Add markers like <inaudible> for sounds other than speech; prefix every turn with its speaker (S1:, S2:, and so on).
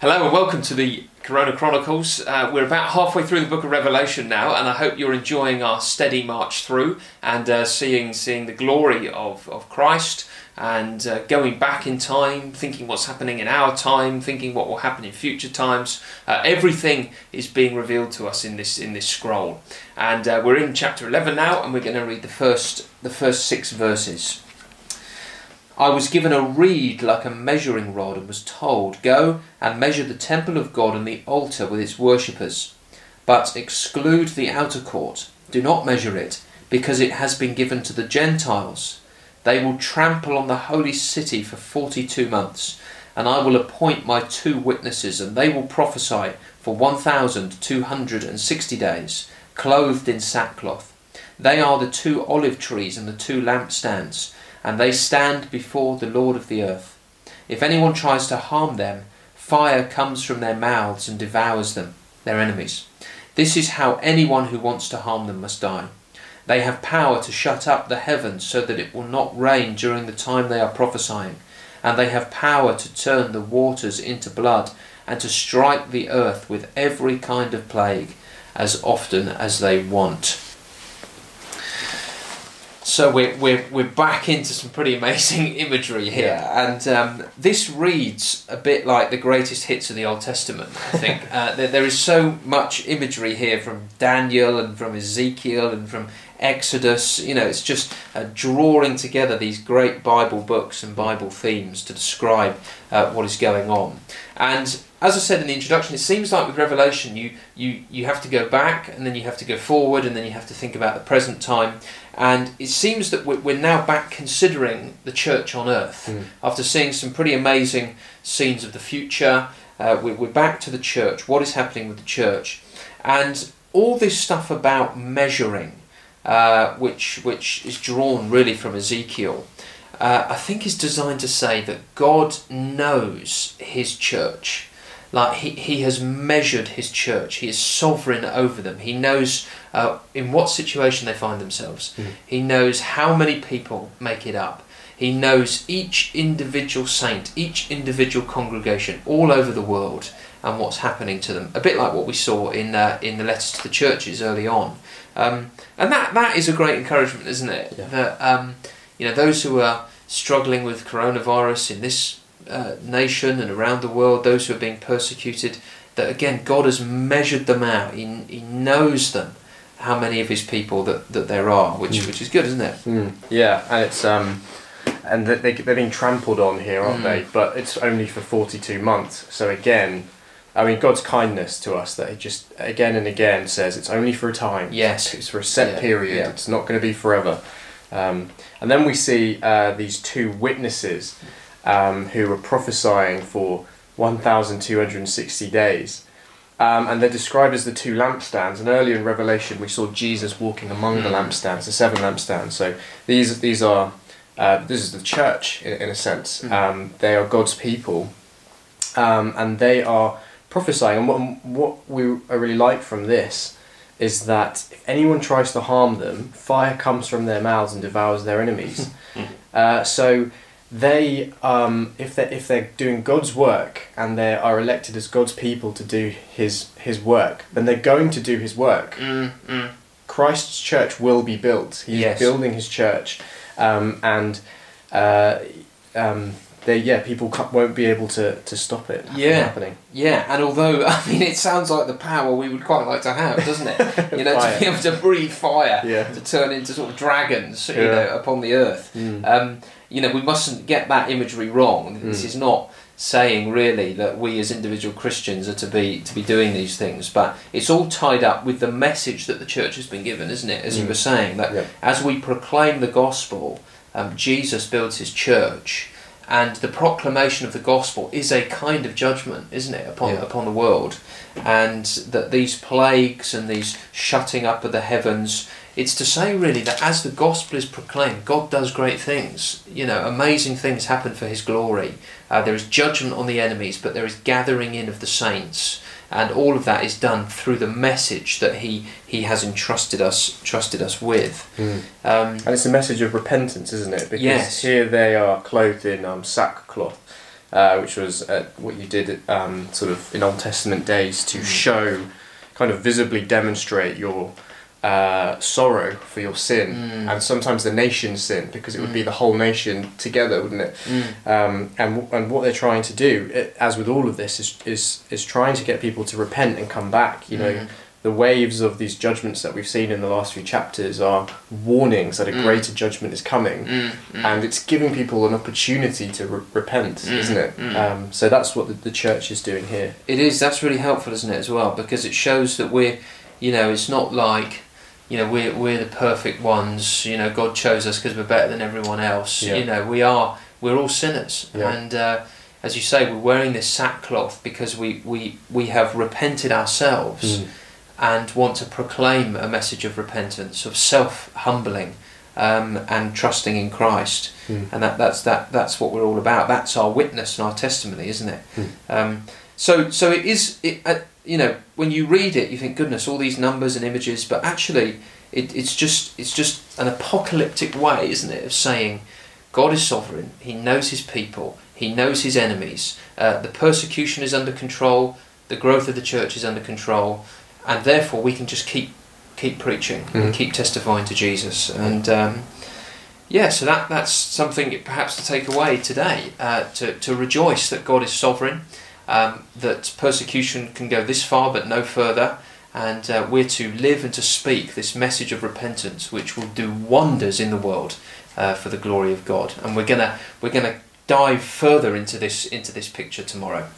S1: Hello and welcome to the Corona Chronicles. Uh, we're about halfway through the book of Revelation now, and I hope you're enjoying our steady march through and uh, seeing seeing the glory of, of Christ and uh, going back in time, thinking what's happening in our time, thinking what will happen in future times. Uh, everything is being revealed to us in this in this scroll, and uh, we're in chapter eleven now, and we're going to read the first the first six verses. I was given a reed like a measuring rod and was told, Go and measure the temple of God and the altar with its worshippers. But exclude the outer court. Do not measure it, because it has been given to the Gentiles. They will trample on the holy city for forty two months, and I will appoint my two witnesses, and they will prophesy for one thousand two hundred and sixty days, clothed in sackcloth. They are the two olive trees and the two lampstands and they stand before the Lord of the earth. If anyone tries to harm them, fire comes from their mouths and devours them, their enemies. This is how anyone who wants to harm them must die. They have power to shut up the heavens so that it will not rain during the time they are prophesying, and they have power to turn the waters into blood and to strike the earth with every kind of plague as often as they want. So we're, we're, we're back into some pretty amazing <laughs> imagery here,
S2: Yeah.
S1: and um, this reads a bit like the greatest hits of the Old Testament. I think <laughs> uh, there, there is so much imagery here from Daniel and from Ezekiel and from Exodus. You know, it's just uh, drawing together these great Bible books and Bible themes to describe uh, what is going on. And as I said in the introduction, it seems like with Revelation, you, you, you have to go back and then you have to go forward and then you have to think about the present time. And it seems that we're we're now back considering the church on earth.
S2: Mm.
S1: After seeing some pretty amazing scenes of the future, uh, we- we're back to the church. What is happening with the church? And all this stuff about measuring, uh, which, which is drawn really from Ezekiel, uh, I think is designed to say that God knows his church. Like he, he has measured his church, he is sovereign over them. He knows uh, in what situation they find themselves.
S2: Mm.
S1: He knows how many people make it up. He knows each individual saint, each individual congregation all over the world and what's happening to them. A bit like what we saw in uh, in the letters to the churches early on. Um, and that, that is a great encouragement, isn't it?
S2: Yeah.
S1: That um, you know those who are struggling with coronavirus in this uh, nation and around the world, those who are being persecuted, that again God has measured them out. He, he knows them, how many of His people that, that there are, which
S2: Mm.
S1: which is good, isn't it?
S2: Mm, yeah, and it's um, and they they- they're being trampled on here, aren't
S1: Mm.
S2: they? But it's only for forty two months. So again, I mean, God's kindness to us that He just again and again says it's only for a time.
S1: Yes.
S2: it's for a set
S1: Yeah,
S2: period.
S1: yeah.
S2: It's not going to be forever. Um, and then we see uh, these two witnesses um, who are prophesying for one thousand two hundred and sixty days. Um, and they're described as the two lampstands. And earlier in Revelation, we saw Jesus walking among the
S1: Mm.
S2: lampstands, the seven lampstands. So these these are uh, this is the church in, in a sense.
S1: Mm.
S2: Um, they are God's people, um, and they are prophesying. And what what we I really like from this is that if anyone tries to harm them, fire comes from their mouths and devours their enemies. <laughs> Uh, so they um, if they if they're doing God's work and they are elected as God's people to do His His work, then they're going to do His work.
S1: Mm, mm.
S2: Christ's church will be built. He's
S1: Yes.
S2: building his church, um, and uh, um, they yeah people won't be able to, to stop it
S1: Yeah.
S2: happening.
S1: Yeah, and although <laughs> I mean, it sounds like the power we would quite like to have, doesn't it? <laughs> You know, to be able to breathe fire,
S2: Yeah.
S1: to turn into sort of dragons, you
S2: Yeah.
S1: know, upon the earth.
S2: Mm.
S1: Um, you know, we mustn't get that imagery wrong. This
S2: Mm.
S1: is not saying really that we as individual Christians are to be to be doing these things, but it's all tied up with the message that the church has been given, isn't it? As you
S2: Mm.
S1: were saying, that
S2: Yeah.
S1: as we proclaim the gospel, um, Jesus builds his church, and the proclamation of the gospel is a kind of judgment, isn't it, upon
S2: Yeah.
S1: upon the world, and that these plagues and these shutting up of the heavens. It's to say really that as the gospel is proclaimed, God does great things. You know, amazing things happen for His glory. Uh, there is judgment on the enemies, but there is gathering in of the saints, and all of that is done through the message that He He has entrusted us trusted us with.
S2: Mm.
S1: Um,
S2: And it's a message of repentance, isn't it? Because
S1: Yes.
S2: here they are clothed in um, sackcloth. uh, which was uh, what you did um, sort of in Old Testament days to show, kind of visibly demonstrate your uh, sorrow for your sin
S1: Mm.
S2: and sometimes the nation's sin because it would be
S1: Mm.
S2: the whole nation together, wouldn't it?
S1: Mm.
S2: Um, and and what they're trying to do, it, as with all of this, is, is is trying to get people to repent and come back. You know,
S1: Mm.
S2: the waves of these judgments that we've seen in the last few chapters are warnings that a
S1: Mm.
S2: greater judgment is coming,
S1: Mm.
S2: And it's giving people an opportunity to re- repent, isn't it? Um, so that's what the, the church is doing here.
S1: It is. That's really helpful, isn't it, as well? Because it shows that we're, you know, it's not like, you know, we're we're the perfect ones. You know, God chose us because we're better than everyone else.
S2: Yeah.
S1: You know, we are. We're all sinners,
S2: Yeah.
S1: and uh, as you say, we're wearing this sackcloth because we we we have repented ourselves and want to proclaim a message of repentance, of self humbling. Um, and trusting in Christ,
S2: Mm.
S1: and that, that's that that's what we're all about. That's our witness and our testimony, isn't it?
S2: Mm.
S1: Um, so so it is. It, uh, you know, when you read it, you think, goodness, all these numbers and images, but actually, it, it's just it's just an apocalyptic way, isn't it, of saying God is sovereign. He knows His people. He knows His enemies. Uh, the persecution is under control. The growth of the church is under control, and therefore we can just keep keep preaching and
S2: Mhm.
S1: keep testifying to Jesus. And um, yeah, so that that's something perhaps to take away today. Uh, to to rejoice that God is sovereign. Um, that persecution can go this far but no further, and uh, we're to live and to speak this message of repentance, which will do wonders in the world uh, for the glory of God. And we're gonna we're gonna dive further into this into this picture tomorrow.